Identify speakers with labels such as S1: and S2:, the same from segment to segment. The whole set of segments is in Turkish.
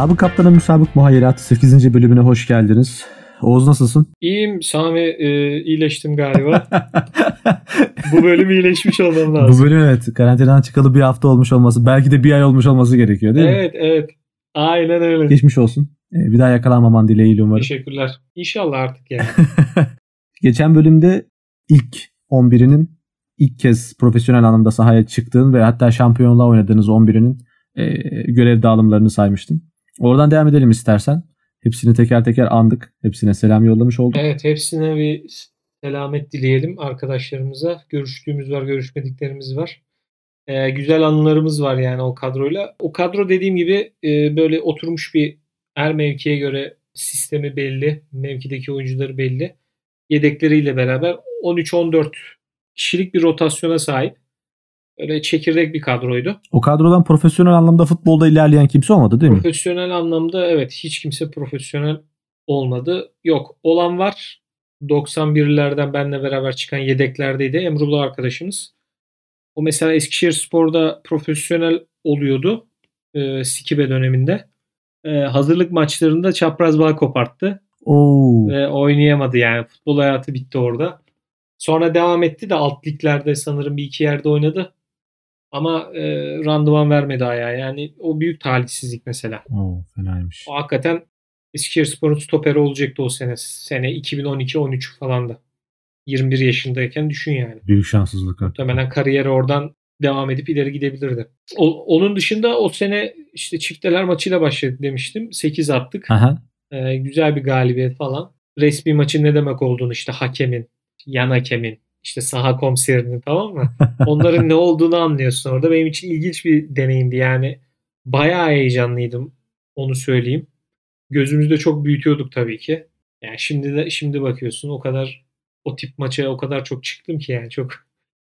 S1: Sabık Kaptan'ın Müsabık Muhayyerat 8. bölümüne hoş geldiniz. Oğuz nasılsın?
S2: İyiyim Sami e, iyileştim galiba. Bu bölüm iyileşmiş olmam lazım.
S1: Bu bölüm evet karantinadan çıkalı bir hafta olmuş olması belki de bir ay olmuş olması gerekiyor değil
S2: evet,
S1: mi?
S2: Evet evet aynen öyle.
S1: Geçmiş olsun. Ee, bir daha yakalanmaman dileğiyle umarım.
S2: Teşekkürler. İnşallah artık yani.
S1: Geçen bölümde ilk 11'inin ilk kez profesyonel anlamda sahaya çıktığın ve hatta şampiyonluğa oynadığınız 11'inin e, görev dağılımlarını saymıştım. Oradan devam edelim istersen. Hepsini teker teker andık. Hepsine selam yollamış olduk.
S2: Evet hepsine bir selamet dileyelim arkadaşlarımıza. Görüştüğümüz var, görüşmediklerimiz var. Ee, güzel anılarımız var yani o kadroyla. O kadro dediğim gibi e, böyle oturmuş bir her mevkiye göre sistemi belli. Mevkideki oyuncuları belli. Yedekleriyle beraber 13-14 kişilik bir rotasyona sahip. Öyle çekirdek bir kadroydu.
S1: O kadrodan profesyonel anlamda futbolda ilerleyen kimse olmadı değil mi?
S2: Profesyonel anlamda evet hiç kimse profesyonel olmadı. Yok olan var. 91'lerden benle beraber çıkan yedeklerdeydi. Emrullah arkadaşımız. O mesela Eskişehir Spor'da profesyonel oluyordu. E, Sikibe döneminde. E, hazırlık maçlarında çapraz bağ koparttı.
S1: Oo.
S2: Ve oynayamadı yani. Futbol hayatı bitti orada. Sonra devam etti de alt liglerde sanırım bir iki yerde oynadı. Ama e, randıman vermedi ayağa. Yani o büyük talihsizlik mesela.
S1: Oo, fenaymış.
S2: O hakikaten Eskişehir Spor'un stoperi olacaktı o sene. Sene 2012-13 falan da. 21 yaşındayken düşün yani.
S1: Büyük şanssızlık.
S2: Muhtemelen kariyeri oradan devam edip ileri gidebilirdi. O, onun dışında o sene işte çifteler maçıyla başladı demiştim. 8 attık.
S1: Aha.
S2: Ee, güzel bir galibiyet falan. Resmi maçın ne demek olduğunu işte hakemin, yan hakemin, işte saha komiserinin tamam mı? Onların ne olduğunu anlıyorsun orada. Benim için ilginç bir deneyimdi yani. Bayağı heyecanlıydım onu söyleyeyim. Gözümüzde çok büyütüyorduk tabii ki. Yani şimdi de şimdi bakıyorsun o kadar o tip maça o kadar çok çıktım ki yani çok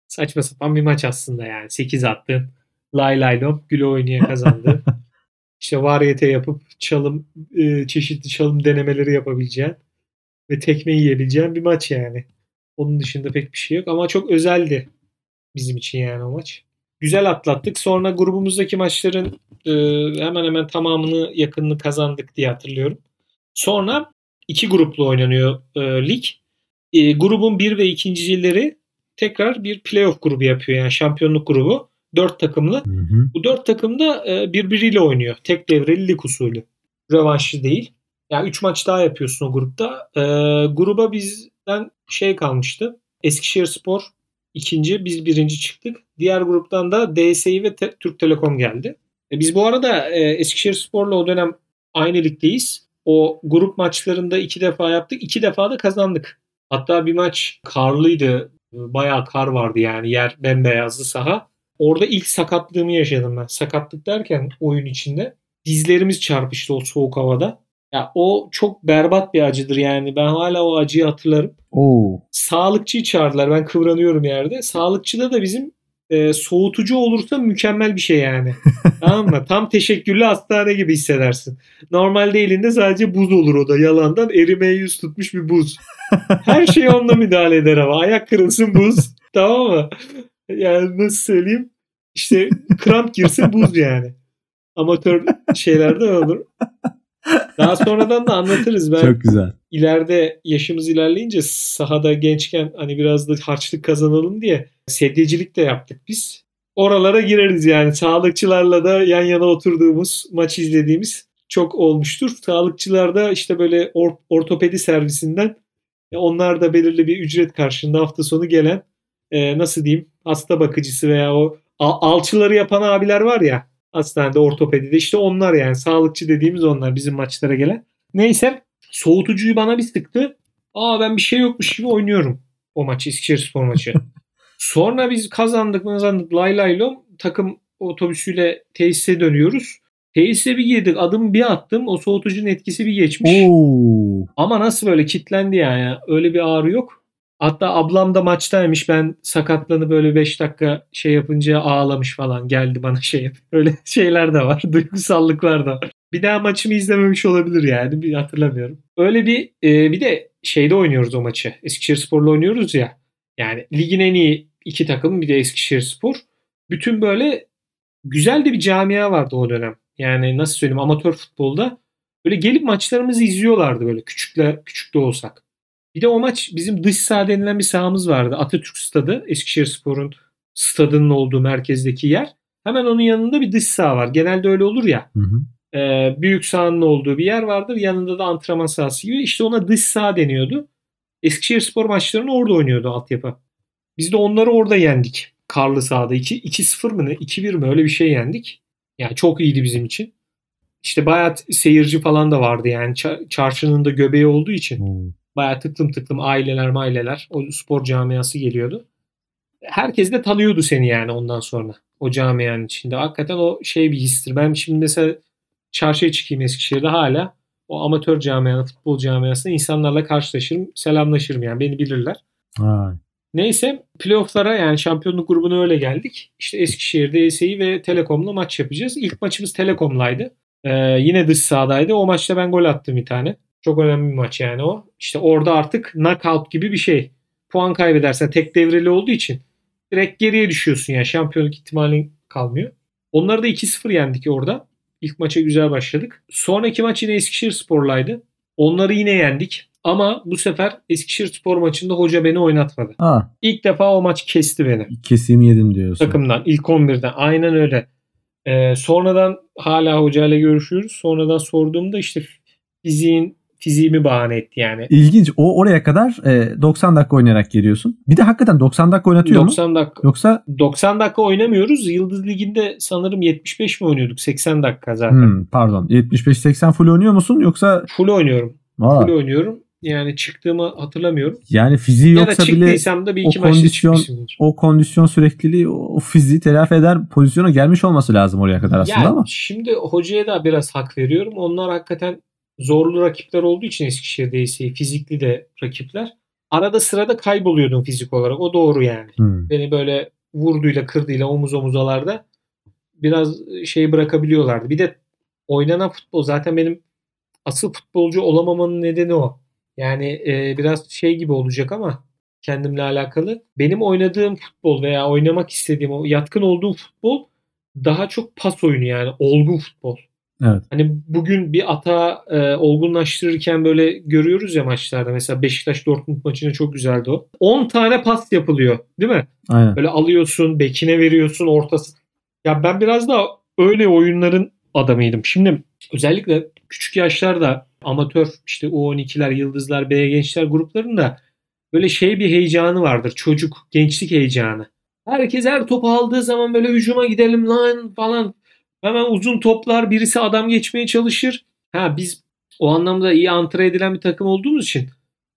S2: saçma sapan bir maç aslında yani. 8 attı. Lay lay lom güle oynaya kazandı. işte variyete yapıp çalım e, çeşitli çalım denemeleri yapabileceğin ve tekme yiyebileceğin bir maç yani. Onun dışında pek bir şey yok ama çok özeldi bizim için yani o maç. Güzel atlattık. Sonra grubumuzdaki maçların e, hemen hemen tamamını yakınını kazandık diye hatırlıyorum. Sonra iki gruplu oynanıyor e, lig. E, grubun bir ve ikincileri tekrar bir playoff grubu yapıyor yani şampiyonluk grubu. Dört takımlı.
S1: Hı hı.
S2: Bu dört takım da e, birbiriyle oynuyor. Tek devreli lig usulü. Rövanşlı değil. Yani üç maç daha yapıyorsun o grupta. E, gruba bizden şey kalmıştı. Eskişehir Spor ikinci, biz birinci çıktık. Diğer gruptan da DSİ ve Te- Türk Telekom geldi. E, biz bu arada e, Eskişehir Spor'la o dönem aynı ligdeyiz. O grup maçlarında iki defa yaptık. iki defa da kazandık. Hatta bir maç karlıydı. Bayağı kar vardı yani. Yer bembeyazdı saha. Orada ilk sakatlığımı yaşadım ben. Sakatlık derken oyun içinde. Dizlerimiz çarpıştı o soğuk havada. Ya o çok berbat bir acıdır yani. Ben hala o acıyı hatırlarım.
S1: Oo.
S2: Sağlıkçıyı çağırdılar. Ben kıvranıyorum yerde. Sağlıkçıda da bizim e, soğutucu olursa mükemmel bir şey yani. tamam mı? Tam teşekkürlü hastane gibi hissedersin. Normalde elinde sadece buz olur o da yalandan erimeye yüz tutmuş bir buz. Her şey onunla müdahale eder ama. Ayak kırılsın buz. tamam mı? Yani nasıl söyleyeyim? İşte kramp girsin buz yani. Amatör şeylerde olur. Daha sonradan da anlatırız. Ben
S1: Çok güzel.
S2: ileride yaşımız ilerleyince sahada gençken hani biraz da harçlık kazanalım diye sedyecilik de yaptık biz. Oralara gireriz yani. Sağlıkçılarla da yan yana oturduğumuz, maç izlediğimiz çok olmuştur. Sağlıkçılar da işte böyle or- ortopedi servisinden e, onlar da belirli bir ücret karşılığında hafta sonu gelen e, nasıl diyeyim hasta bakıcısı veya o al- alçıları yapan abiler var ya hastanede ortopedide işte onlar yani sağlıkçı dediğimiz onlar bizim maçlara gelen. Neyse soğutucuyu bana bir sıktı. Aa ben bir şey yokmuş gibi oynuyorum o maçı Eskişehir Spor maçı. Sonra biz kazandık kazandık lay lay lom takım otobüsüyle tesise dönüyoruz. Tesise bir girdik adım bir attım o soğutucunun etkisi bir geçmiş.
S1: Oo.
S2: Ama nasıl böyle kitlendi yani öyle bir ağrı yok. Hatta ablam da maçtaymış ben sakatlanı böyle 5 dakika şey yapınca ağlamış falan geldi bana şey yap- Öyle şeyler de var duygusallıklar da var. Bir daha maçımı izlememiş olabilir yani bir hatırlamıyorum. Öyle bir e, bir de şeyde oynuyoruz o maçı. Eskişehir Spor'la oynuyoruz ya. Yani ligin en iyi iki takım bir de Eskişehir Spor. Bütün böyle güzel de bir camia vardı o dönem. Yani nasıl söyleyeyim amatör futbolda böyle gelip maçlarımızı izliyorlardı böyle küçükle küçük de olsak. Bir de o maç bizim dış saha denilen bir sahamız vardı. Atatürk Stadı. Eskişehirspor'un stadının olduğu merkezdeki yer. Hemen onun yanında bir dış saha var. Genelde öyle olur ya.
S1: Hı hı.
S2: Ee, büyük sahanın olduğu bir yer vardır. Yanında da antrenman sahası gibi. İşte ona dış saha deniyordu. Eskişehirspor maçlarını orada oynuyordu altyapı. Biz de onları orada yendik. Karlı sahada. 2-0 mı ne? 2-1 mi? Öyle bir şey yendik. Yani çok iyiydi bizim için. İşte bayağı seyirci falan da vardı yani. Çarşının da göbeği olduğu için.
S1: Oo.
S2: Bayağı tıklım tıklım aileler maileler. O spor camiası geliyordu. Herkes de tanıyordu seni yani ondan sonra. O camianın içinde. Hakikaten o şey bir histir. Ben şimdi mesela çarşıya çıkayım Eskişehir'de hala o amatör camianın, futbol camiasında insanlarla karşılaşırım, selamlaşırım yani beni bilirler.
S1: Vay.
S2: Neyse playofflara yani şampiyonluk grubuna öyle geldik. İşte Eskişehir'de ESE'yi ve Telekom'la maç yapacağız. İlk maçımız Telekom'laydı. Ee, yine dış sahadaydı. O maçta ben gol attım bir tane. Çok önemli bir maç yani o. İşte orada artık knockout gibi bir şey. Puan kaybedersen tek devreli olduğu için direkt geriye düşüyorsun yani şampiyonluk ihtimalin kalmıyor. Onları da 2-0 yendik orada. İlk maça güzel başladık. Sonraki maç yine Eskişehir Spor'laydı. Onları yine yendik. Ama bu sefer Eskişehir Spor maçında hoca beni oynatmadı.
S1: Ha,
S2: İlk defa o maç kesti beni.
S1: kesimi yedim diyorsun.
S2: Takımdan. ilk 11'den. Aynen öyle. Ee, sonradan hala hocayla görüşüyoruz. Sonradan sorduğumda işte fiziğin fiziğimi bahane etti yani.
S1: İlginç. O oraya kadar e, 90 dakika oynayarak geliyorsun. Bir de hakikaten 90 dakika oynatıyor
S2: 90 dakika.
S1: mu? Yoksa
S2: 90 dakika oynamıyoruz. Yıldız Ligi'nde sanırım 75 mi oynuyorduk? 80 dakika zaten.
S1: hmm, pardon 75-80 full oynuyor musun yoksa
S2: Full oynuyorum.
S1: Aa,
S2: Full oynuyorum. Yani çıktığımı hatırlamıyorum.
S1: yani fiziği
S2: ya
S1: yoksa bile
S2: da bir
S1: o
S2: iki maçta
S1: kondisyon- o kondisyon sürekliliği o fiziği telafi eder pozisyona gelmiş olması lazım oraya kadar aslında
S2: Yani
S1: ama.
S2: şimdi hocaya da biraz hak veriyorum. Onlar hakikaten zorlu rakipler olduğu için Eskişehir'de ise fizikli de rakipler. Arada sırada kayboluyordum fizik olarak. O doğru yani.
S1: Hmm.
S2: Beni böyle vurduyla kırdıyla omuz omuzalarda biraz şey bırakabiliyorlardı. Bir de oynanan futbol zaten benim asıl futbolcu olamamanın nedeni o. Yani e, biraz şey gibi olacak ama kendimle alakalı. Benim oynadığım futbol veya oynamak istediğim o yatkın olduğum futbol daha çok pas oyunu yani olgun futbol.
S1: Evet.
S2: Hani bugün bir ata e, olgunlaştırırken böyle görüyoruz ya maçlarda. Mesela Beşiktaş Dortmund maçında çok güzeldi o. 10 tane pas yapılıyor değil mi?
S1: Aynen.
S2: Böyle alıyorsun, bekine veriyorsun, ortası. Ya ben biraz daha öyle oyunların adamıydım. Şimdi özellikle küçük yaşlarda amatör işte U12'ler, Yıldızlar, B gençler gruplarında böyle şey bir heyecanı vardır. Çocuk, gençlik heyecanı. Herkes her topu aldığı zaman böyle hücuma gidelim lan falan. Hemen uzun toplar birisi adam geçmeye çalışır. Ha biz o anlamda iyi antre edilen bir takım olduğumuz için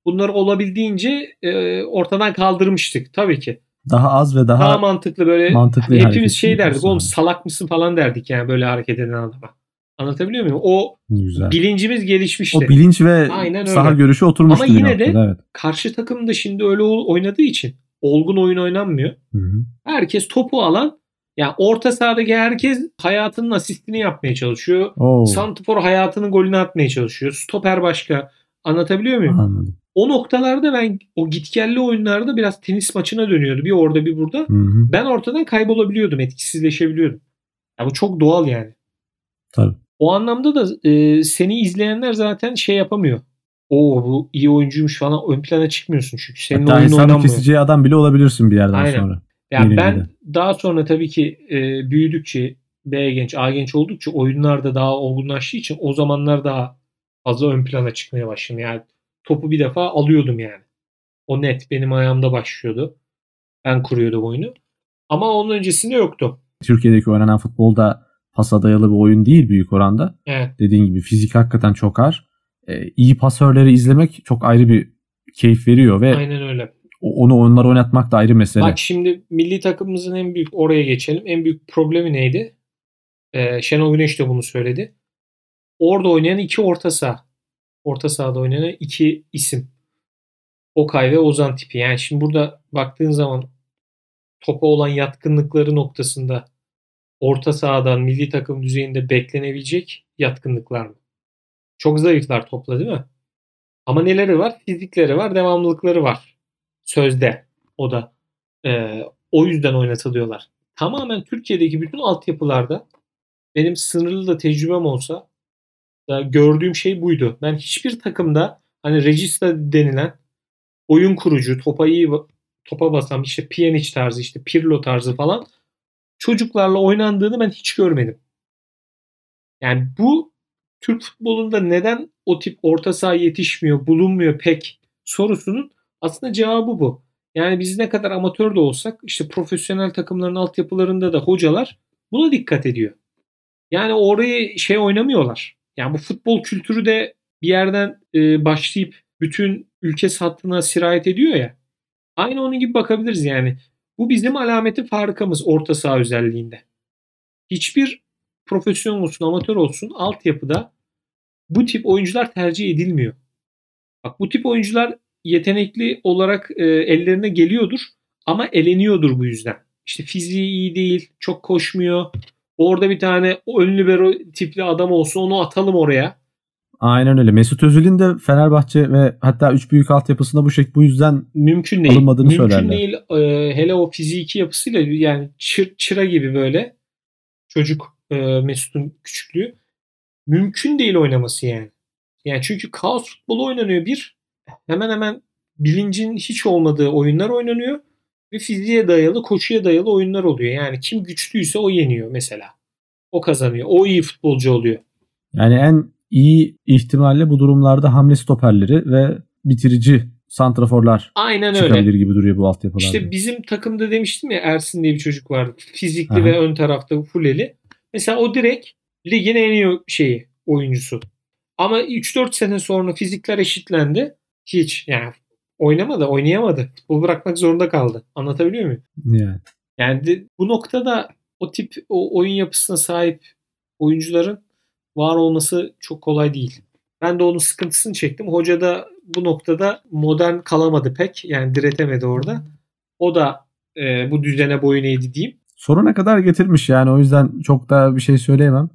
S2: bunları olabildiğince e, ortadan kaldırmıştık tabii ki.
S1: Daha az ve daha,
S2: Daha mantıklı böyle
S1: mantıklı
S2: hepimiz şey derdik oğlum salak mısın falan derdik yani böyle hareket eden adama. Anlatabiliyor muyum? O
S1: güzel.
S2: bilincimiz gelişmişti.
S1: O bilinç ve
S2: Aynen öyle.
S1: saha görüşü oturmuştu
S2: Ama yine de-
S1: evet.
S2: Karşı takım da şimdi öyle oynadığı için olgun oyun oynanmıyor.
S1: Hı hı.
S2: Herkes topu alan yani orta sahadaki herkes hayatının asistini yapmaya çalışıyor.
S1: Oo,
S2: Santifor hayatının golünü atmaya çalışıyor. Stoper başka. Anlatabiliyor muyum?
S1: anladım.
S2: O noktalarda ben o gitgelli oyunlarda biraz tenis maçına dönüyordu. Bir orada bir burada.
S1: Hı hı.
S2: Ben ortadan kaybolabiliyordum. Etkisizleşebiliyordum. Ya bu çok doğal yani.
S1: Tabii.
S2: O anlamda da e, seni izleyenler zaten şey yapamıyor. O bu iyi oyuncuymuş falan ön plana çıkmıyorsun çünkü senin
S1: Hatta
S2: oyunun
S1: hesabı
S2: oynanmıyor.
S1: keseceği adam bile olabilirsin bir yerden
S2: Aynen.
S1: sonra.
S2: Yani ben daha sonra tabii ki e, büyüdükçe B genç, A genç oldukça oyunlarda daha olgunlaştığı için o zamanlar daha fazla ön plana çıkmaya başladım. Yani topu bir defa alıyordum yani. O net benim ayağımda başlıyordu. Ben kuruyordum oyunu. Ama onun öncesinde yoktu.
S1: Türkiye'deki oynanan futbolda pasa dayalı bir oyun değil büyük oranda.
S2: Evet.
S1: Dediğin gibi fizik hakikaten çok ağır. Ee, iyi pasörleri izlemek çok ayrı bir keyif veriyor ve
S2: Aynen öyle.
S1: Onu onlar oynatmak da ayrı mesele.
S2: Bak şimdi milli takımımızın en büyük oraya geçelim. En büyük problemi neydi? Ee, Şenol Güneş de bunu söyledi. Orada oynayan iki orta saha. Orta sahada oynayan iki isim. Okay ve Ozan tipi. Yani şimdi burada baktığın zaman topa olan yatkınlıkları noktasında orta sahadan milli takım düzeyinde beklenebilecek yatkınlıklar mı? Çok zayıflar topla değil mi? Ama neleri var? Fizikleri var, devamlılıkları var. Sözde o da. Ee, o yüzden oynatılıyorlar. Tamamen Türkiye'deki bütün altyapılarda benim sınırlı da tecrübem olsa da gördüğüm şey buydu. Ben hiçbir takımda hani regista denilen oyun kurucu, topa iyi topa basan işte Pjanic tarzı işte Pirlo tarzı falan çocuklarla oynandığını ben hiç görmedim. Yani bu Türk futbolunda neden o tip orta saha yetişmiyor, bulunmuyor pek sorusunun aslında cevabı bu. Yani biz ne kadar amatör de olsak işte profesyonel takımların altyapılarında da hocalar buna dikkat ediyor. Yani orayı şey oynamıyorlar. Yani bu futbol kültürü de bir yerden e, başlayıp bütün ülke hattına sirayet ediyor ya. Aynı onun gibi bakabiliriz yani. Bu bizim alameti farkımız orta saha özelliğinde. Hiçbir profesyonel olsun, amatör olsun altyapıda bu tip oyuncular tercih edilmiyor. Bak bu tip oyuncular yetenekli olarak e, ellerine geliyordur ama eleniyordur bu yüzden. İşte fiziği iyi değil, çok koşmuyor. Orada bir tane ön libero tipli adam olsun onu atalım oraya.
S1: Aynen öyle. Mesut Özil'in de Fenerbahçe ve hatta üç büyük altyapısında bu şekilde bu yüzden
S2: mümkün değil.
S1: alınmadığını
S2: mümkün
S1: söylerler.
S2: değil. Ee, hele o fiziki yapısıyla yani çır, çıra gibi böyle çocuk e, Mesut'un küçüklüğü mümkün değil oynaması yani. Yani çünkü kaos futbolu oynanıyor bir. Hemen hemen bilincin hiç olmadığı oyunlar oynanıyor ve fiziğe dayalı, koşuya dayalı oyunlar oluyor. Yani kim güçlüyse o yeniyor mesela. O kazanıyor. O iyi futbolcu oluyor.
S1: Yani en iyi ihtimalle bu durumlarda hamle stoperleri ve bitirici santraforlar
S2: Aynen
S1: çıkabilir
S2: öyle.
S1: gibi duruyor bu altyapılarda.
S2: İşte bizim takımda demiştim ya Ersin diye bir çocuk vardı. Fizikli
S1: Aha.
S2: ve ön tarafta fulleli. Mesela o direkt ligin en iyi şeyi oyuncusu. Ama 3-4 sene sonra fizikler eşitlendi. Hiç yani oynamadı, oynayamadı. Futbol bırakmak zorunda kaldı. Anlatabiliyor muyum?
S1: yani.
S2: Yani de, bu noktada o tip o oyun yapısına sahip oyuncuların var olması çok kolay değil. Ben de onun sıkıntısını çektim. Hoca da bu noktada modern kalamadı pek. Yani diretemedi orada. O da e, bu düzene boyun eğdi diyeyim.
S1: Soruna kadar getirmiş yani o yüzden çok daha bir şey söyleyemem.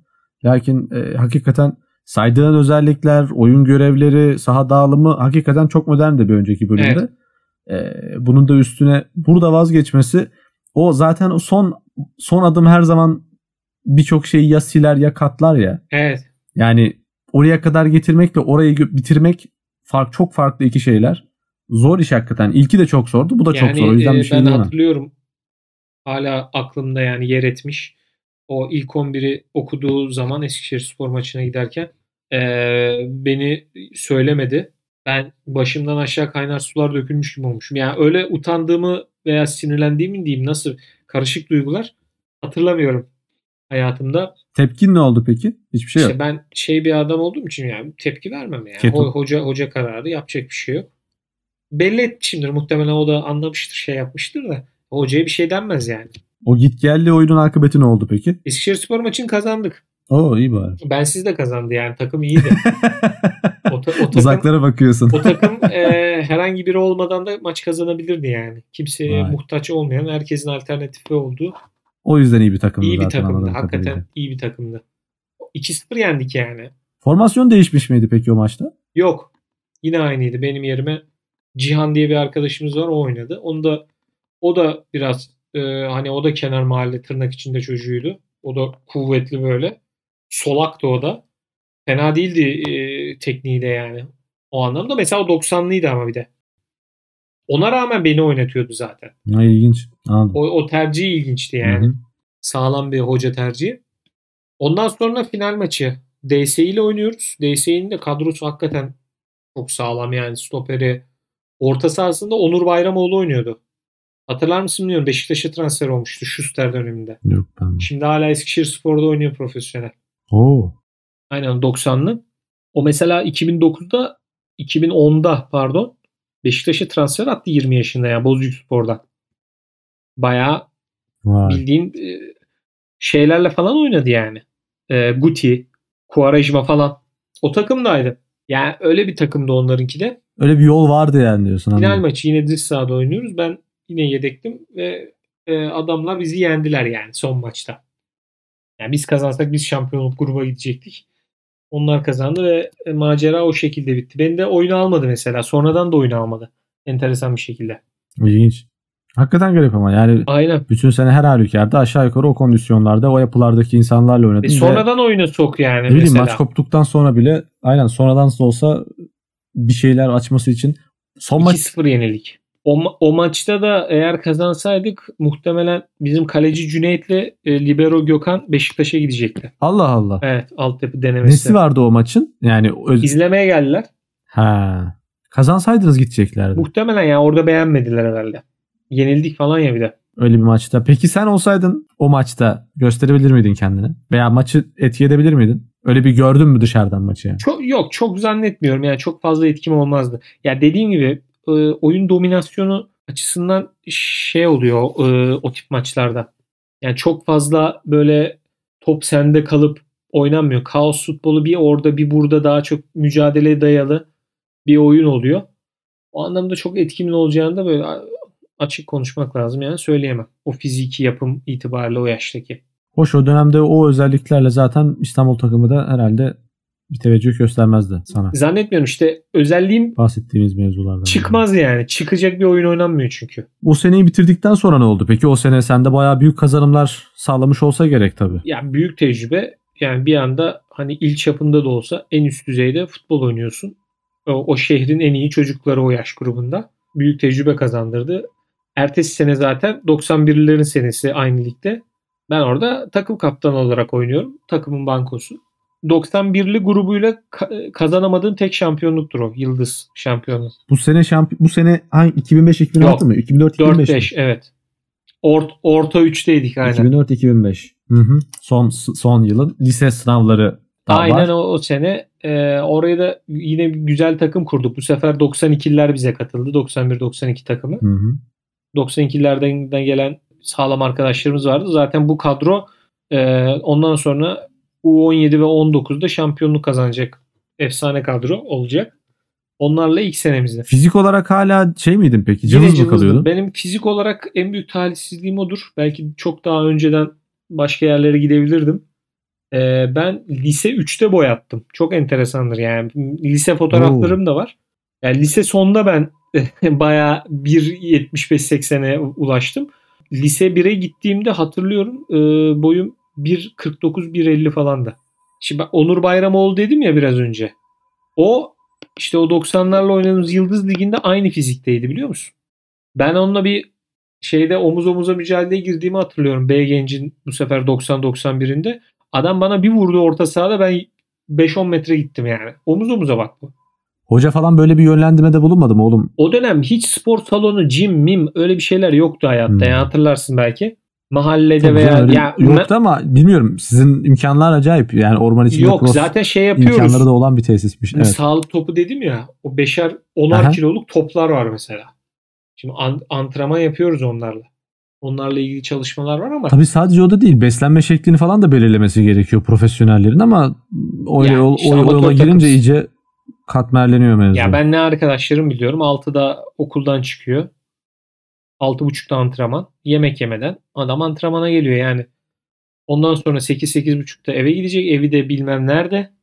S1: Lakin e, hakikaten saydığın özellikler, oyun görevleri, saha dağılımı hakikaten çok moderndi bir önceki bölümde. E, bunun da üstüne burada vazgeçmesi o zaten o son son adım her zaman birçok şeyi ya siler ya katlar ya.
S2: Evet.
S1: Yani oraya kadar getirmekle orayı bitirmek fark çok farklı iki şeyler. Zor iş hakikaten. İlki de çok zordu. Bu da çok
S2: Yani
S1: zor. O yüzden
S2: e,
S1: bir şey
S2: ben
S1: diyemem.
S2: hatırlıyorum. Hala aklımda yani yer etmiş. O ilk 11'i okuduğu zaman Eskişehir spor maçına giderken e, beni söylemedi. Ben başımdan aşağı kaynar sular dökülmüş gibi olmuşum. Yani öyle utandığımı veya sinirlendiğimi diyeyim nasıl karışık duygular hatırlamıyorum hayatımda.
S1: Tepkin ne oldu peki? Hiçbir şey yok.
S2: İşte ben şey bir adam olduğum için yani tepki vermem yani.
S1: Ketum.
S2: Ho- hoca hoca kararı yapacak bir şey yok. Belli etmişimdir muhtemelen o da anlamıştır şey yapmıştır da hocaya bir şey denmez yani.
S1: O git geldi oyunun akıbeti ne oldu peki?
S2: Eskişehir spor maçını kazandık.
S1: Oo iyi bari.
S2: Ben siz de kazandı yani takım iyiydi. O, ta- o takım,
S1: Uzaklara bakıyorsun.
S2: o takım e, herhangi biri olmadan da maç kazanabilirdi yani. Kimseye
S1: Vay.
S2: muhtaç olmayan herkesin alternatifi olduğu
S1: O yüzden iyi bir takımdı
S2: iyi bir
S1: zaten
S2: takımdı.
S1: anladığım
S2: Hakikaten
S1: kadarıyla.
S2: iyi bir takımdı. 2-0 yendik yani.
S1: Formasyon değişmiş miydi peki o maçta?
S2: Yok. Yine aynıydı. Benim yerime Cihan diye bir arkadaşımız var. O oynadı. Onu da o da biraz e, hani o da kenar mahalle tırnak içinde çocuğuydu. O da kuvvetli böyle. Solaktı o da. Fena değildi e, tekniği de yani. O anlamda. Mesela o 90'lıydı ama bir de. Ona rağmen beni oynatıyordu zaten.
S1: Ha, ilginç. Anladım.
S2: O, o tercih ilginçti yani.
S1: Hı hı.
S2: Sağlam bir hoca tercihi. Ondan sonra final maçı DSI ile oynuyoruz. DSI'nin de kadrosu hakikaten çok sağlam yani stoperi. Orta sahasında Onur Bayramoğlu oynuyordu. Hatırlar mısın bilmiyorum. Beşiktaş'a transfer olmuştu Schuster döneminde.
S1: Yok ben.
S2: Şimdi hala Eskişehir Spor'da oynuyor profesyonel.
S1: Oo.
S2: Aynen 90'lı. O mesela 2009'da 2010'da pardon Beşiktaş'a transfer attı 20 yaşında yani Bozüyük Spor'dan. Bayağı
S1: Vay.
S2: bildiğin e, şeylerle falan oynadı yani. E, Guti, Quaresma falan. O takımdaydı. Yani öyle bir takımdı onlarınki de.
S1: Öyle bir yol vardı yani diyorsun.
S2: Final
S1: anladım.
S2: maçı yine dış sahada oynuyoruz. Ben yine yedektim ve e, adamlar bizi yendiler yani son maçta. Yani biz kazansak biz şampiyonluk gruba gidecektik. Onlar kazandı ve e, macera o şekilde bitti. Beni de oyunu almadı mesela. Sonradan da oyunu almadı. Enteresan bir şekilde.
S1: İlginç. Hakikaten garip ama yani
S2: Aynen.
S1: bütün sene her halükarda aşağı yukarı o kondisyonlarda o yapılardaki insanlarla oynadın.
S2: E sonradan oyuna sok yani
S1: ne bileyim
S2: mesela.
S1: maç koptuktan sonra bile aynen sonradan da olsa bir şeyler açması için son maç
S2: 2-0 yenilik. O, o maçta da eğer kazansaydık muhtemelen bizim kaleci Cüneyt'le e, Libero Gökhan Beşiktaş'a gidecekti.
S1: Allah Allah.
S2: Evet altyapı denemesi.
S1: Nesi vardı o maçın? Yani öz...
S2: İzlemeye geldiler.
S1: ha. Kazansaydınız gideceklerdi.
S2: Muhtemelen ya orada beğenmediler herhalde. Yenildik falan ya bir de.
S1: Öyle bir maçta. Peki sen olsaydın o maçta gösterebilir miydin kendini? Veya maçı etki edebilir miydin? Öyle bir gördün mü dışarıdan maçı yani?
S2: Çok yok çok zannetmiyorum yani çok fazla etkim olmazdı. Ya dediğim gibi e, oyun dominasyonu açısından şey oluyor e, o tip maçlarda. Yani çok fazla böyle top sende kalıp oynanmıyor. Kaos futbolu bir orada bir burada daha çok mücadeleye dayalı bir oyun oluyor. O anlamda çok etkimin olacağını da böyle açık konuşmak lazım yani söyleyemem. O fiziki yapım itibariyle o yaştaki.
S1: Hoş o dönemde o özelliklerle zaten İstanbul takımı da herhalde bir teveccüh göstermezdi sana.
S2: Zannetmiyorum işte özelliğim
S1: Bahsettiğimiz mevzulardan.
S2: çıkmaz yani. Çıkacak bir oyun oynanmıyor çünkü.
S1: O seneyi bitirdikten sonra ne oldu? Peki o sene sende bayağı büyük kazanımlar sağlamış olsa gerek tabii.
S2: Ya büyük tecrübe yani bir anda hani il çapında da olsa en üst düzeyde futbol oynuyorsun. O, o şehrin en iyi çocukları o yaş grubunda. Büyük tecrübe kazandırdı. Ertesi sene zaten 91'lilerin senesi aynı ligde. Ben orada takım kaptanı olarak oynuyorum. Takımın bankosu. 91'li grubuyla ka- kazanamadığın tek şampiyonluktur o. Yıldız şampiyonu.
S1: Bu sene şampiyon bu sene hangi 2005 2006
S2: Yok.
S1: mı? 2004 2005.
S2: 4-5 evet. Ort, orta 3'teydik aynen.
S1: 2004 2005. Hı hı. Son son yılın lise sınavları da
S2: Aynen
S1: var.
S2: o, o sene. Ee, oraya da yine güzel takım kurduk. Bu sefer 92'liler bize katıldı. 91-92 takımı.
S1: Hı hı.
S2: 92'lerden de gelen sağlam arkadaşlarımız vardı. Zaten bu kadro e, ondan sonra U17 ve 19'da şampiyonluk kazanacak efsane kadro olacak. Onlarla ilk senemizde.
S1: Fizik olarak hala şey miydin peki?
S2: Yine
S1: Cılız mı kalıyordun?
S2: Benim fizik olarak en büyük talihsizliğim odur. Belki çok daha önceden başka yerlere gidebilirdim. Ee, ben lise 3'te boyattım. Çok enteresandır yani. Lise fotoğraflarım da var. Yani lise sonunda ben bayağı 1.75-80'e ulaştım. Lise 1'e gittiğimde hatırlıyorum e, boyum 1.49-1.50 falandı. Şimdi ben Onur Bayramoğlu dedim ya biraz önce. O işte o 90'larla oynadığımız Yıldız Ligi'nde aynı fizikteydi biliyor musun? Ben onunla bir şeyde omuz omuza mücadeleye girdiğimi hatırlıyorum. B Genc'in bu sefer 90-91'inde. Adam bana bir vurdu orta sahada ben 5-10 metre gittim yani. Omuz omuza bak bu.
S1: Hoca falan böyle bir yönlendirmede bulunmadı mı oğlum?
S2: O dönem hiç spor salonu, gym, mim öyle bir şeyler yoktu hayatta.
S1: Hmm.
S2: Yani hatırlarsın belki. Mahallede
S1: Tabii
S2: veya
S1: canım,
S2: ya
S1: yoktu ama bilmiyorum. Sizin imkanlar acayip. Yani orman içinde
S2: yok
S1: cross
S2: zaten şey yapıyoruz.
S1: imkanları da olan bir tesismiş. Evet.
S2: Sağlık topu dedim ya. O beşer, onar
S1: Aha.
S2: kiloluk toplar var mesela. Şimdi an- antrenman yapıyoruz onlarla. Onlarla ilgili çalışmalar var ama
S1: Tabii sadece o da değil. Beslenme şeklini falan da belirlemesi gerekiyor profesyonellerin ama o,
S2: Yani
S1: yol,
S2: işte
S1: o yola
S2: amatör
S1: girince iyice katmerleniyor mevzu.
S2: Ya ben ne arkadaşlarım biliyorum. 6'da okuldan çıkıyor. 6.30'da antrenman. Yemek yemeden adam antrenmana geliyor yani. Ondan sonra 8-8.30'da eve gidecek. Evi de bilmem nerede.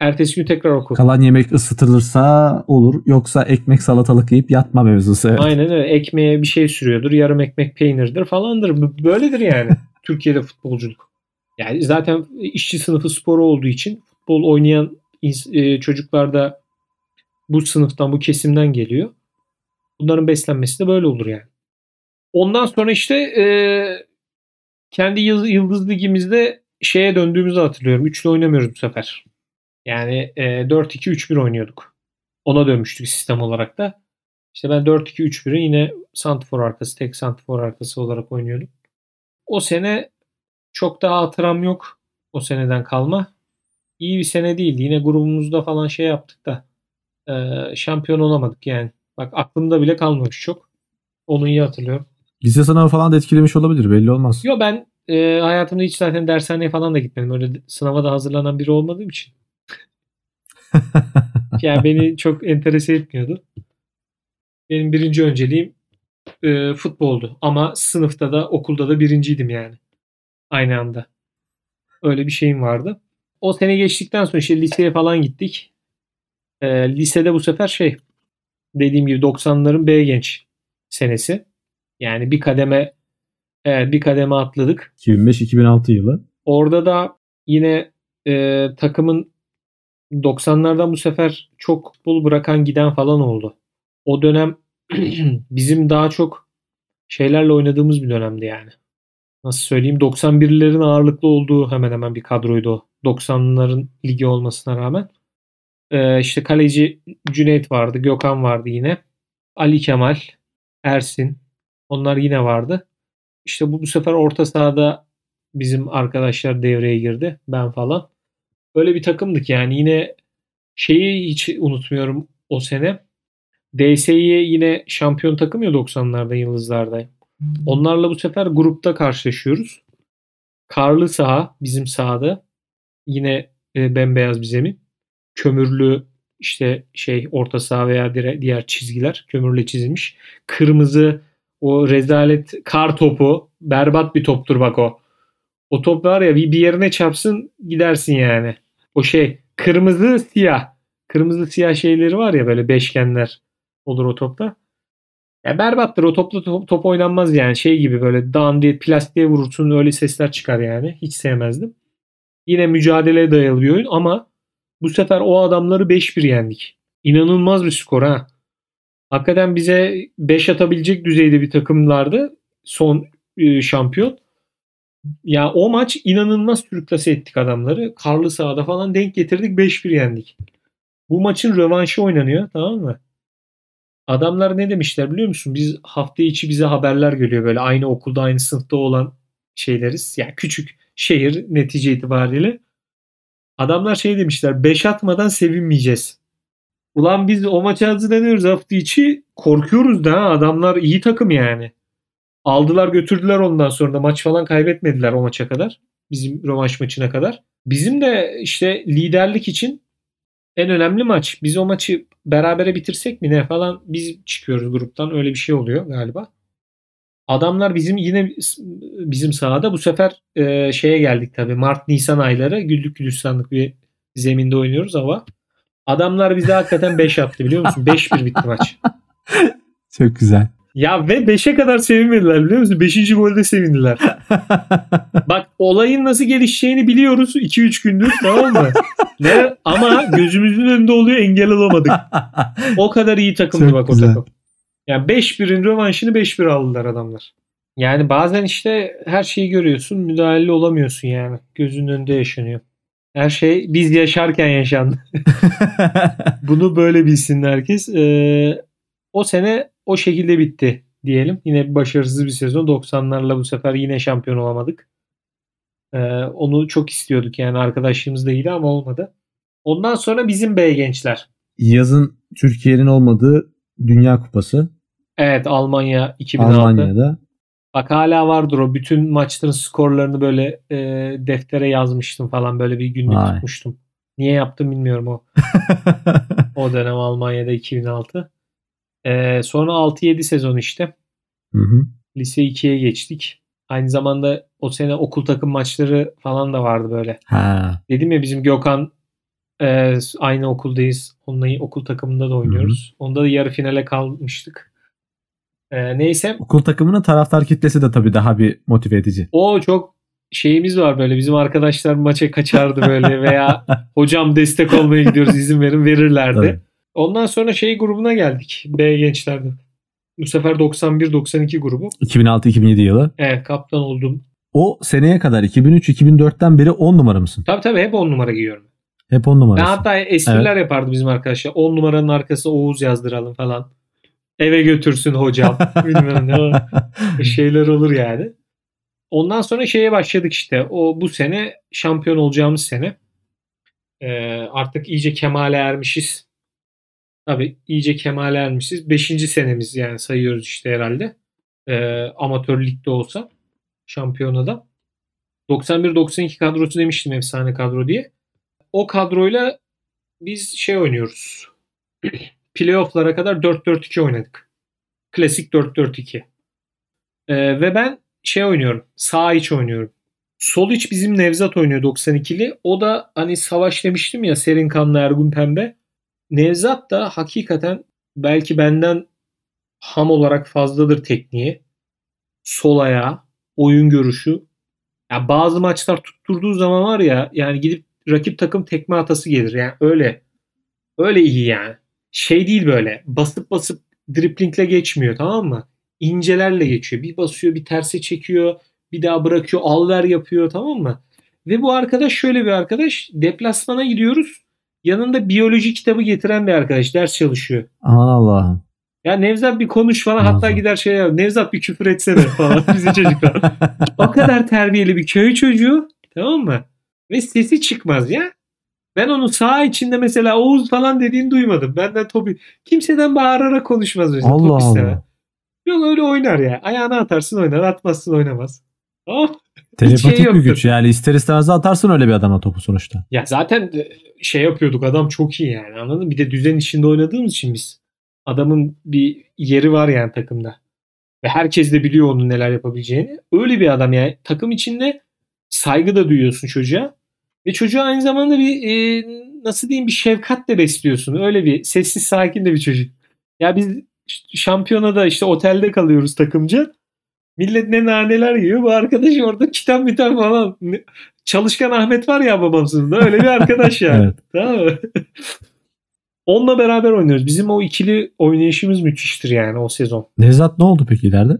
S2: Ertesi gün tekrar okul.
S1: Kalan yemek ısıtılırsa olur. Yoksa ekmek salatalık yiyip yatma mevzusu. Evet.
S2: Aynen öyle. Ekmeğe bir şey sürüyordur. Yarım ekmek peynirdir falandır. Böyledir yani. Türkiye'de futbolculuk. Yani zaten işçi sınıfı sporu olduğu için futbol oynayan e, çocuklar da bu sınıftan, bu kesimden geliyor. Bunların beslenmesi de böyle olur yani. Ondan sonra işte e, kendi yıldız, ligimizde şeye döndüğümüzü hatırlıyorum. Üçlü oynamıyoruz bu sefer. Yani e, 4-2-3-1 oynuyorduk. Ona dönmüştük sistem olarak da. İşte ben 4-2-3-1'i yine santifor arkası, tek santifor arkası olarak oynuyordum. O sene çok daha hatıram yok. O seneden kalma. İyi bir sene değildi. Yine grubumuzda falan şey yaptık da e, şampiyon olamadık yani. Bak aklımda bile kalmamış çok. Onu iyi hatırlıyorum.
S1: Lise sınavı falan da etkilemiş olabilir. Belli olmaz.
S2: Yo ben e, hayatımda hiç zaten dershaneye falan da gitmedim. Öyle sınava da hazırlanan biri olmadığım için. Yani beni çok enterese etmiyordu. Benim birinci önceliğim e, futboldu. Ama sınıfta da okulda da birinciydim yani. Aynı anda. Öyle bir şeyim vardı. O sene geçtikten sonra işte liseye falan gittik. E, lisede bu sefer şey dediğim gibi 90'ların B genç senesi. Yani bir kademe evet, bir kademe atladık.
S1: 2005-2006 yılı.
S2: Orada da yine e, takımın 90'lardan bu sefer çok bul bırakan giden falan oldu. O dönem bizim daha çok şeylerle oynadığımız bir dönemdi yani. Nasıl söyleyeyim 91'lerin ağırlıklı olduğu hemen hemen bir kadroydu o. 90'ların ligi olmasına rağmen. Ee, işte kaleci Cüneyt vardı, Gökhan vardı yine. Ali Kemal, Ersin. Onlar yine vardı. İşte bu, bu sefer orta sahada bizim arkadaşlar devreye girdi. Ben falan. Böyle bir takımdık yani. Yine şeyi hiç unutmuyorum o sene. DS'yi yine şampiyon takım ya 90'larda yıldızlarda. Onlarla bu sefer grupta karşılaşıyoruz. Karlı saha bizim sahada. Yine e, bembeyaz bir zemin. Kömürlü işte şey orta saha veya diğer çizgiler kömürle çizilmiş. Kırmızı o rezalet kar topu berbat bir toptur bak o. O top var ya bir yerine çarpsın gidersin yani. O şey kırmızı siyah. Kırmızı siyah şeyleri var ya böyle beşgenler olur o topta. Ya berbattır o topla top, top oynanmaz yani şey gibi böyle dağın diye plastiğe vurursun öyle sesler çıkar yani. Hiç sevmezdim. Yine mücadeleye dayalı bir oyun ama bu sefer o adamları 5-1 yendik. İnanılmaz bir skor ha. Hakikaten bize 5 atabilecek düzeyde bir takımlardı son e, şampiyon. Ya o maç inanılmaz sürüklase ettik adamları. Karlı sahada falan denk getirdik 5-1 yendik. Bu maçın rövanşı oynanıyor tamam mı? Adamlar ne demişler biliyor musun? Biz hafta içi bize haberler geliyor böyle aynı okulda aynı sınıfta olan şeyleriz. Yani küçük şehir netice itibariyle. Adamlar şey demişler 5 atmadan sevinmeyeceğiz. Ulan biz o maça hazırlanıyoruz hafta içi korkuyoruz da adamlar iyi takım yani. Aldılar götürdüler ondan sonra da maç falan kaybetmediler o maça kadar. Bizim rövanş maçına kadar. Bizim de işte liderlik için en önemli maç. Biz o maçı berabere bitirsek mi ne falan biz çıkıyoruz gruptan. Öyle bir şey oluyor galiba. Adamlar bizim yine bizim sahada bu sefer e, şeye geldik tabii. Mart Nisan ayları güllük gülistanlık bir zeminde oynuyoruz ama adamlar bize hakikaten 5 attı biliyor musun? 5-1 bitti maç.
S1: Çok güzel.
S2: Ya ve 5'e kadar sevinmediler biliyor musun? 5. golde sevindiler. Bak olayın nasıl gelişeceğini biliyoruz 2-3 gündür tamam mı? ne? Ama gözümüzün önünde oluyor engel olamadık. O kadar iyi takımdı Çok bak güzel. o takım. Yani 5-1'in rövanşını 5-1 aldılar adamlar. Yani bazen işte her şeyi görüyorsun müdahale olamıyorsun yani. Gözünün önünde yaşanıyor. Her şey biz yaşarken yaşandı. Bunu böyle bilsin herkes. Ee, o sene o şekilde bitti diyelim. Yine başarısız bir sezon. 90'larla bu sefer yine şampiyon olamadık. Ee, onu çok istiyorduk yani arkadaşlığımız da iyiydi ama olmadı. Ondan sonra bizim B gençler.
S1: Yazın Türkiye'nin olmadığı Dünya Kupası.
S2: Evet Almanya 2006.
S1: Almanya'da.
S2: Bak hala vardır o. Bütün maçların skorlarını böyle e, deftere yazmıştım falan. Böyle bir günlük Vay. tutmuştum. Niye yaptım bilmiyorum o. o dönem Almanya'da 2006. Ee, sonra 6-7 sezon işte.
S1: Hı hı.
S2: Lise 2'ye geçtik. Aynı zamanda o sene okul takım maçları falan da vardı böyle.
S1: Ha.
S2: Dedim ya bizim Gökhan e, aynı okuldayız. Onunla okul takımında da oynuyoruz. Hı hı. Onda da yarı finale kalmıştık. E, neyse.
S1: Okul takımının taraftar kitlesi de tabii daha bir motive edici.
S2: O çok şeyimiz var böyle bizim arkadaşlar maça kaçardı böyle veya hocam destek olmaya gidiyoruz izin verin verirlerdi. Tabii. Ondan sonra şey grubuna geldik. B gençlerde. Bu sefer 91-92 grubu.
S1: 2006-2007 yılı.
S2: Evet kaptan oldum.
S1: O seneye kadar 2003-2004'ten beri 10 numara mısın?
S2: Tabii tabii hep 10 numara giyiyorum.
S1: Hep 10 numara.
S2: Ben hatta espriler evet. yapardı bizim arkadaşlar. 10 numaranın arkasına Oğuz yazdıralım falan. Eve götürsün hocam. Bilmem ne. Şeyler olur yani. Ondan sonra şeye başladık işte. O bu sene şampiyon olacağımız sene. Ee, artık iyice kemale ermişiz. Tabii iyice kemale ermişiz. Beşinci senemiz yani sayıyoruz işte herhalde. Ee, amatör ligde olsa şampiyonada. 91-92 kadrosu demiştim efsane kadro diye. O kadroyla biz şey oynuyoruz. Playoff'lara kadar 4-4-2 oynadık. Klasik 4-4-2. Ee, ve ben şey oynuyorum. Sağ iç oynuyorum. Sol iç bizim Nevzat oynuyor 92'li. O da hani savaş demiştim ya Serin Kanlı Ergun Pembe. Nevzat da hakikaten belki benden ham olarak fazladır tekniği. sol ayağı, oyun görüşü. Ya bazı maçlar tutturduğu zaman var ya yani gidip rakip takım tekme atası gelir. Yani öyle öyle iyi yani. Şey değil böyle basıp basıp driplingle geçmiyor tamam mı? İncelerle geçiyor. Bir basıyor bir terse çekiyor. Bir daha bırakıyor al ver yapıyor tamam mı? Ve bu arkadaş şöyle bir arkadaş. Deplasmana gidiyoruz. Yanında biyoloji kitabı getiren bir arkadaş. Ders çalışıyor.
S1: Aman Allah'ım.
S2: Ya Nevzat bir konuş falan hatta
S1: Muazzam.
S2: gider şey yap. Nevzat bir küfür etsene falan bizim çocuklar. o kadar terbiyeli bir köy çocuğu tamam mı? Ve sesi çıkmaz ya. Ben onu sağ içinde mesela Oğuz falan dediğini duymadım. Benden Topi kimseden bağırarak konuşmaz mesela.
S1: Allah
S2: Topi sever.
S1: Allah.
S2: Yok öyle oynar ya. Ayağına atarsın oynar, atmazsın oynamaz. Tamam.
S1: Telepatik
S2: şey
S1: bir güç. Yani ister istemez atarsın öyle bir adama topu sonuçta.
S2: Ya zaten e, şey yapıyorduk adam çok iyi yani anladın mı? Bir de düzen içinde oynadığımız için biz adamın bir yeri var yani takımda. Ve herkes de biliyor onun neler yapabileceğini. Öyle bir adam yani takım içinde saygı da duyuyorsun çocuğa. Ve çocuğa aynı zamanda bir e, nasıl diyeyim bir şefkat de besliyorsun. Öyle bir sessiz sakin de bir çocuk. Ya biz şampiyonada işte otelde kalıyoruz takımca. Millet ne naneler yiyor. Bu arkadaş orada kitap kitap falan. Çalışkan Ahmet var ya babamsın da öyle bir arkadaş yani.
S1: Evet.
S2: Tamam mı? Onunla beraber oynuyoruz. Bizim o ikili oynayışımız müthiştir yani o sezon.
S1: Nevzat ne oldu peki ileride?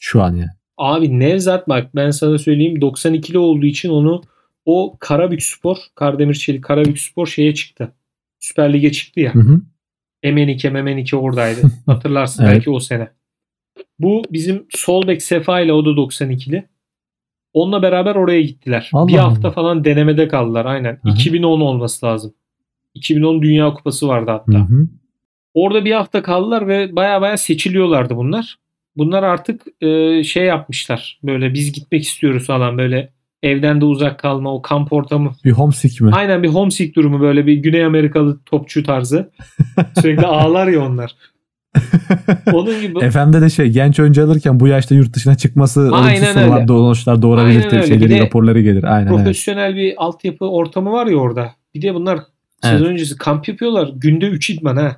S1: Şu an yani.
S2: Abi Nevzat bak ben sana söyleyeyim 92'li olduğu için onu o Karabük Spor, Kardemir Çelik Karabük Spor şeye çıktı. Süper Lig'e çıktı ya.
S1: Hı hı.
S2: Emenike Memenike oradaydı. Hatırlarsın
S1: Evet.
S2: belki o sene. Bu bizim sol bek Sefa ile o da 92'li. Onunla beraber oraya gittiler.
S1: Allah
S2: bir hafta
S1: Allah.
S2: falan denemede kaldılar aynen.
S1: Hı hı.
S2: 2010 olması lazım. 2010 Dünya Kupası vardı hatta.
S1: Hı hı.
S2: Orada bir hafta kaldılar ve baya baya seçiliyorlardı bunlar. Bunlar artık e, şey yapmışlar. Böyle biz gitmek istiyoruz falan böyle evden de uzak kalma o kamp ortamı.
S1: Bir homesick mi?
S2: Aynen bir homesick durumu böyle bir Güney Amerikalı topçu tarzı. Sürekli ağlar ya onlar. Onun gibi
S1: FM'de de şey genç oyuncu alırken bu yaşta yurt dışına çıkması olumsuz sonuçlar, sonuçlar doğurabilir
S2: öyle.
S1: şeyleri raporları gelir. Aynen evet.
S2: profesyonel bir altyapı ortamı var ya orada. Bir de bunlar
S1: Evet.
S2: sezon öncesi kamp yapıyorlar. Günde 3 idman ha.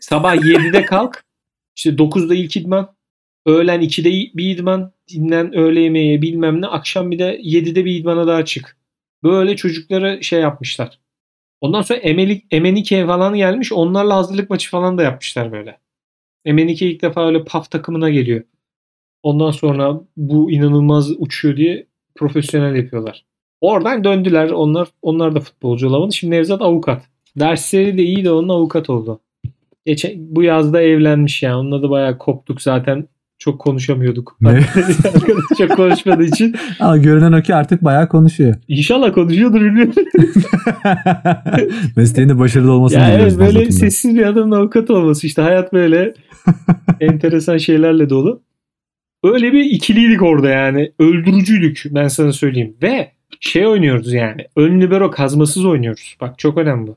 S2: Sabah 7'de kalk. İşte 9'da ilk idman. Öğlen 2'de bir idman. Dinlen öğle yemeği bilmem ne. Akşam bir de 7'de bir idmana daha çık. Böyle çocukları şey yapmışlar. Ondan sonra Emelik, Emenike falan gelmiş. Onlarla hazırlık maçı falan da yapmışlar böyle. Emenike ilk defa öyle PAF takımına geliyor. Ondan sonra bu inanılmaz uçuyor diye profesyonel yapıyorlar. Oradan döndüler. Onlar onlar da futbolcu olamadı. Şimdi Nevzat avukat. Dersleri de iyi de onun avukat oldu. Geçen, bu yazda evlenmiş yani. Onunla da bayağı koptuk zaten. Çok konuşamıyorduk.
S1: Ne?
S2: Çok konuşmadığı için.
S1: Ama görünen o ki artık bayağı konuşuyor.
S2: İnşallah konuşuyordur bilmiyorum.
S1: Mesleğinde başarılı olmasını
S2: ya evet böyle
S1: Nevzat'ın da.
S2: sessiz bir adamın avukat olması işte hayat böyle enteresan şeylerle dolu. Öyle bir ikiliydik orada yani. Öldürücüydük ben sana söyleyeyim. Ve şey oynuyoruz yani. Ön libero kazmasız oynuyoruz. Bak çok önemli bu.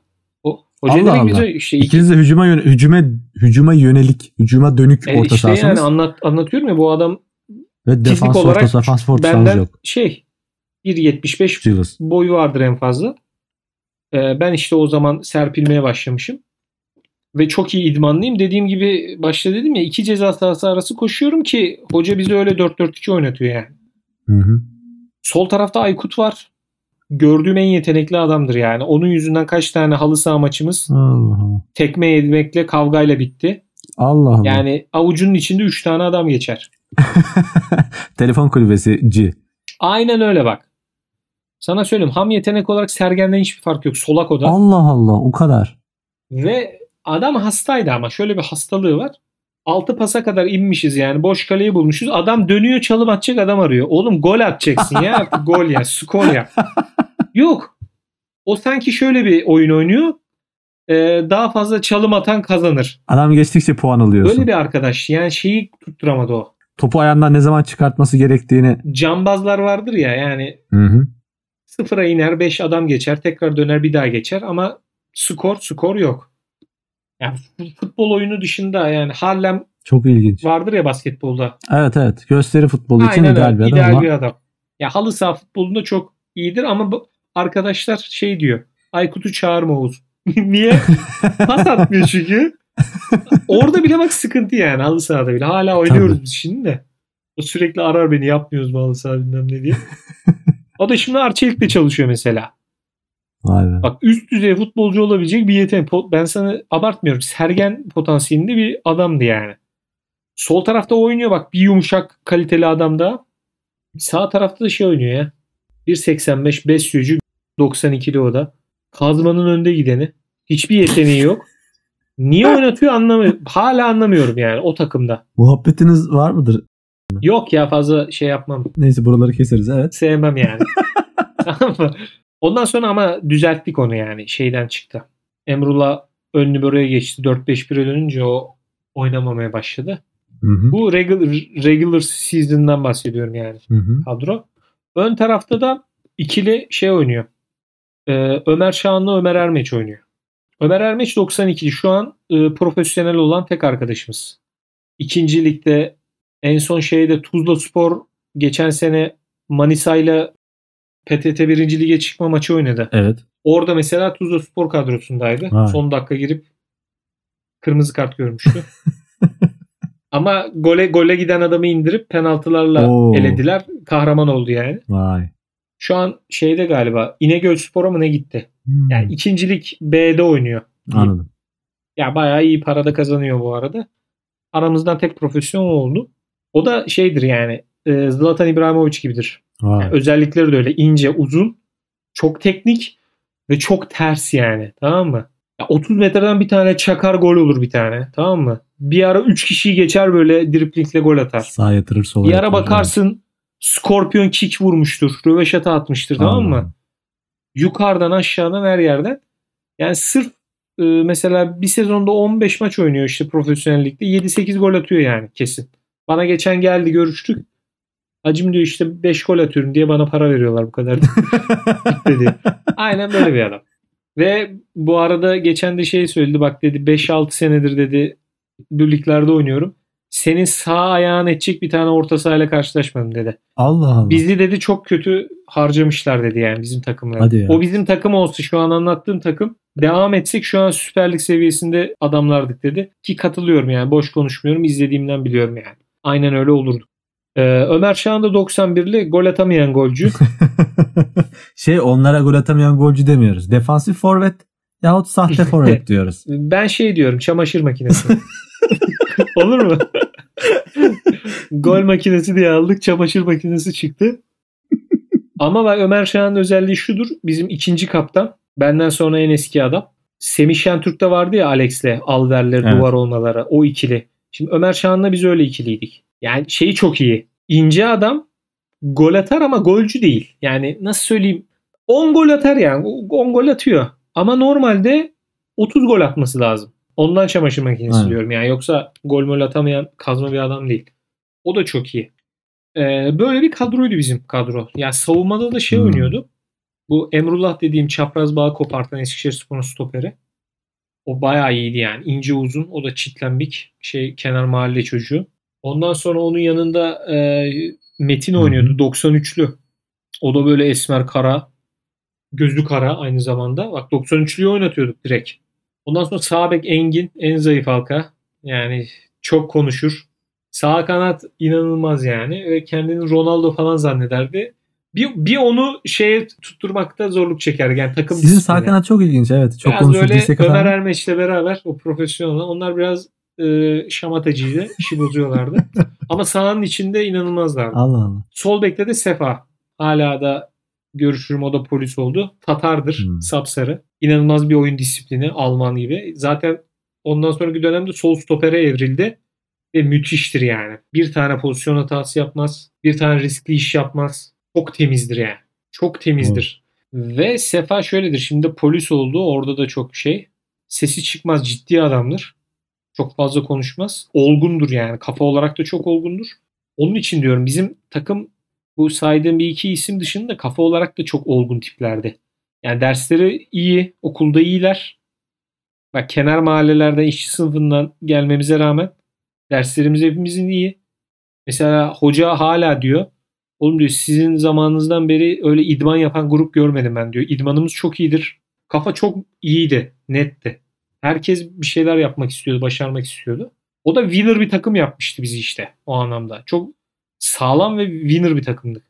S2: Hoca
S1: Allah Allah.
S2: bize işte iki,
S1: İkiniz de hücuma, yön- hücuma, hücuma yönelik, hücuma dönük
S2: e,
S1: orta
S2: işte yani
S1: sahasınız.
S2: anlat, anlatıyorum ya bu adam
S1: Ve defans orta
S2: olarak
S1: saha, defans orta
S2: benden
S1: yok.
S2: şey 1.75
S1: Cılız.
S2: boyu vardır en fazla. Ee, ben işte o zaman serpilmeye başlamışım. Ve çok iyi idmanlıyım. Dediğim gibi başta dedim ya iki ceza sahası arası koşuyorum ki hoca bizi öyle 4-4-2 oynatıyor yani.
S1: Hı hı.
S2: Sol tarafta Aykut var. Gördüğüm en yetenekli adamdır yani. Onun yüzünden kaç tane halı saha maçımız
S1: Allah
S2: tekme yemekle kavgayla bitti.
S1: Allah Allah.
S2: Yani avucunun içinde 3 tane adam geçer.
S1: Telefon kulübesi C.
S2: Aynen öyle bak. Sana söyleyeyim ham yetenek olarak Sergen'den hiçbir fark yok. Solak o da.
S1: Allah Allah o kadar.
S2: Ve adam hastaydı ama şöyle bir hastalığı var. Altı pasa kadar inmişiz yani. Boş kaleyi bulmuşuz. Adam dönüyor çalım atacak adam arıyor. Oğlum gol atacaksın ya. Artık gol ya. Skor ya. Yok. O sanki şöyle bir oyun oynuyor. Ee, daha fazla çalım atan kazanır.
S1: Adam geçtikçe puan alıyorsun.
S2: Öyle bir arkadaş. Yani şeyi tutturamadı o.
S1: Topu ayağından ne zaman çıkartması gerektiğini.
S2: Cambazlar vardır ya yani
S1: Hı hı.
S2: sıfıra iner 5 adam geçer tekrar döner bir daha geçer ama skor skor yok. Yani futbol oyunu dışında yani Harlem
S1: Çok ilginç.
S2: vardır ya basketbolda.
S1: Evet evet. Gösteri futbolu için
S2: Aynen
S1: ideal
S2: öyle.
S1: bir adam
S2: ideal
S1: ama
S2: bir adam. Ya halı saha futbolunda çok iyidir ama bu arkadaşlar şey diyor. Aykut'u çağırma Oğuz. Niye? Pas atmıyor çünkü. Orada bile bak sıkıntı yani halı sahada bile. Hala oynuyoruz
S1: Tabii.
S2: biz şimdi de. O sürekli arar beni yapmıyoruz bağlı saha bilmem ne diye. o da şimdi Arçelik'te çalışıyor mesela.
S1: Vay be.
S2: Bak üst düzey futbolcu olabilecek bir yetenek. Ben sana abartmıyorum. Sergen potansiyelinde bir adamdı yani. Sol tarafta oynuyor bak bir yumuşak kaliteli adam da. Sağ tarafta da şey oynuyor ya. 1.85 Besyocu 92'li o da. Kazmanın önde gideni. Hiçbir yeteneği yok. Niye oynatıyor anlamıyorum. Hala anlamıyorum yani o takımda.
S1: Muhabbetiniz var mıdır?
S2: Yok ya fazla şey yapmam.
S1: Neyse buraları keseriz evet.
S2: Sevmem yani. Tamam mı? Ondan sonra ama düzelttik onu yani. Şeyden çıktı. Emrullah önlü buraya geçti. 4-5-1'e dönünce o oynamamaya başladı.
S1: Hı hı.
S2: Bu regular, regular season'dan bahsediyorum yani
S1: Hı hı.
S2: kadro. Ön tarafta da ikili şey oynuyor. Ee, Ömer Şahan'la Ömer Ermeç oynuyor. Ömer Ermeç 92. Şu an e, profesyonel olan tek arkadaşımız. İkinci ligde en son şeyde Tuzla Spor geçen sene Manisa ile PTT 1. Lige çıkma maçı oynadı.
S1: Evet.
S2: Orada mesela Tuzla Spor kadrosundaydı.
S1: Vay.
S2: Son dakika girip kırmızı kart görmüştü. Ama gole gole giden adamı indirip penaltılarla
S1: Oo.
S2: elediler. Kahraman oldu yani.
S1: Vay.
S2: Şu an şeyde galiba İnegöl Spor'a mı ne gitti?
S1: Hmm.
S2: Yani ikincilik B'de oynuyor.
S1: Anladım.
S2: Ya bayağı iyi parada kazanıyor bu arada. Aramızdan tek profesyonel oldu. O da şeydir yani e, Zlatan İbrahimovic gibidir.
S1: Vay.
S2: Yani özellikleri de öyle ince, uzun, çok teknik ve çok ters yani. Tamam mı? Ya 30 metreden bir tane çakar gol olur bir tane. Tamam mı? Bir ara 3 kişiyi geçer böyle driplingle gol atar.
S1: Sağ yatırır sola
S2: Bir ara
S1: yatırır.
S2: bakarsın Scorpion kick vurmuştur. Röveşata atmıştır tamam mı?
S1: Anladım.
S2: Yukarıdan aşağıdan her yerden. Yani sırf e, mesela bir sezonda 15 maç oynuyor işte profesyonellikte. 7-8 gol atıyor yani kesin. Bana geçen geldi görüştük. Hacım diyor işte 5 gol atıyorum diye bana para veriyorlar bu kadar. dedi. Aynen böyle bir adam. Ve bu arada geçen de şey söyledi bak dedi 5-6 senedir dedi birliklerde oynuyorum. Senin sağ ayağın edecek bir tane orta sahayla karşılaşmadım dedi.
S1: Allah Allah.
S2: Bizi dedi çok kötü harcamışlar dedi yani bizim takımları.
S1: Hadi ya.
S2: O bizim takım olsa şu an anlattığım takım devam etsek şu an Süper Lig seviyesinde adamlardık dedi. Ki katılıyorum yani boş konuşmuyorum izlediğimden biliyorum yani. Aynen öyle olurdu. Ee, Ömer Şahan da 91'li gol atamayan golcü.
S1: şey onlara gol atamayan golcü demiyoruz. Defansif forvet yahut sahte forvet diyoruz.
S2: Ben şey diyorum çamaşır makinesi. Olur mu? Gol makinesi diye aldık çamaşır makinesi çıktı. Ama bak Ömer Şahan'ın özelliği şudur. Bizim ikinci kaptan. Benden sonra en eski adam. Semih Şentürk'te vardı ya Alex'le Alver'ler
S1: Evet.
S2: duvar olmaları. O ikili. Şimdi Ömer Şahan'la biz öyle ikiliydik. Yani şeyi çok iyi. İnce adam gol atar ama golcü değil. Yani nasıl söyleyeyim 10 gol atar yani. 10 gol atıyor. Ama normalde 30 gol atması lazım. Ondan çamaşır makinesi
S1: Evet.
S2: diyorum yani. Yoksa gol mol atamayan kazma bir adam değil. O da çok iyi. Ee, böyle bir kadroydu bizim kadro. Yani savunmada da şey
S1: Hmm.
S2: oynuyordu. Bu Emrullah dediğim çapraz bağ kopartan Eskişehirspor'un stoperi. O bayağı iyiydi yani. İnce uzun. O da çitlenbik. Şey kenar mahalle çocuğu. Ondan sonra onun yanında e, Metin oynuyordu. 93'lü. O da böyle esmer kara. Gözlü kara aynı zamanda. Bak 93'lüyü oynatıyorduk direkt. Ondan sonra sağ bek Engin. En zayıf halka. Yani çok konuşur. Sağ kanat inanılmaz yani. Ve kendini Ronaldo falan zannederdi. Bir, bir onu şeye tutturmakta zorluk çeker. Yani takım
S1: Sizin sağ kanat çok ilginç evet. Çok
S2: Biraz böyle Ömer
S1: atan-
S2: Ermeç'le beraber o profesyonel onlar biraz e, şamatacıydı. işi bozuyorlardı. Ama sahanın içinde inanılmazlardı.
S1: Allah Allah.
S2: Sol bekte de Sefa. Hala da görüşürüm o da polis oldu. Tatardır.
S1: Hmm.
S2: Sapsarı. İnanılmaz bir oyun disiplini. Alman gibi. Zaten ondan sonraki dönemde sol stopere evrildi. Ve müthiştir yani. Bir tane pozisyon hatası yapmaz. Bir tane riskli iş yapmaz. Çok temizdir yani. Çok temizdir. Ve Sefa şöyledir. Şimdi polis oldu. Orada da çok şey. Sesi çıkmaz. Ciddi adamdır. Çok fazla konuşmaz. Olgundur yani. Kafa olarak da çok olgundur. Onun için diyorum bizim takım bu saydığım bir iki isim dışında kafa olarak da çok olgun tiplerdi. Yani dersleri iyi, okulda iyiler. Bak kenar mahallelerden işçi sınıfından gelmemize rağmen derslerimiz hepimizin iyi. Mesela hoca hala diyor. Oğlum diyor sizin zamanınızdan beri öyle idman yapan grup görmedim ben diyor. İdmanımız çok iyidir. Kafa çok iyiydi, netti. Herkes bir şeyler yapmak istiyordu, başarmak istiyordu. O da winner bir takım yapmıştı bizi işte o anlamda. Çok sağlam ve winner bir takımdık.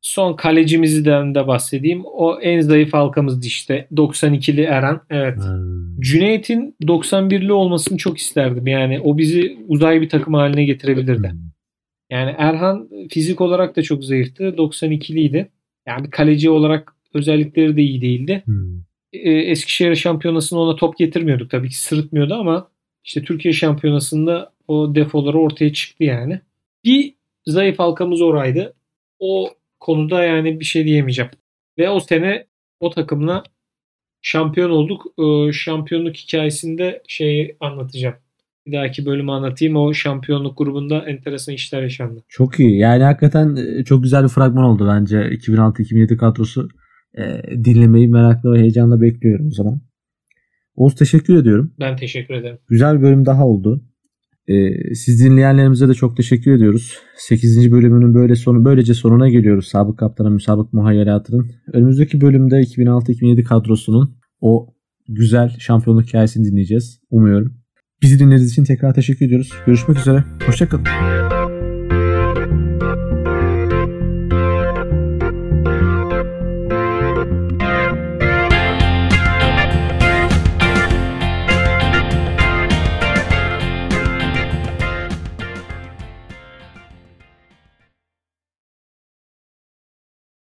S2: Son kalecimizden de bahsedeyim. O en zayıf halkamızdı işte. 92'li Eren. Evet. Hmm. Cüneyt'in 91'li olmasını çok isterdim. Yani o bizi uzay bir takım haline getirebilirdi. Hmm. Yani Erhan fizik olarak da çok zayıftı. 92'liydi. Yani kaleci olarak özellikleri de iyi değildi. Hmm. Eskişehir şampiyonasında ona top getirmiyorduk. Tabii ki sırıtmıyordu ama işte Türkiye şampiyonasında o defoları ortaya çıktı yani. Bir zayıf halkamız oraydı. O konuda yani bir şey diyemeyeceğim. Ve o sene o takımla şampiyon olduk. Ee, şampiyonluk hikayesinde şeyi anlatacağım. Bir dahaki bölümü anlatayım. O şampiyonluk grubunda enteresan işler yaşandı.
S1: Çok iyi. Yani hakikaten e, çok güzel bir fragman oldu bence. 2006-2007 kadrosu e, dinlemeyi merakla ve heyecanla bekliyorum o zaman. Oğuz teşekkür ediyorum.
S2: Ben teşekkür ederim.
S1: Güzel bir bölüm daha oldu. Ee, siz dinleyenlerimize de çok teşekkür ediyoruz. 8. bölümünün böyle sonu böylece sonuna geliyoruz. Sabık kaptana müsabık muhayyelatının. Önümüzdeki bölümde 2006-2007 kadrosunun o güzel şampiyonluk hikayesini dinleyeceğiz. Umuyorum. Bizi dinlediğiniz için tekrar teşekkür ediyoruz. Görüşmek üzere. Hoşçakalın.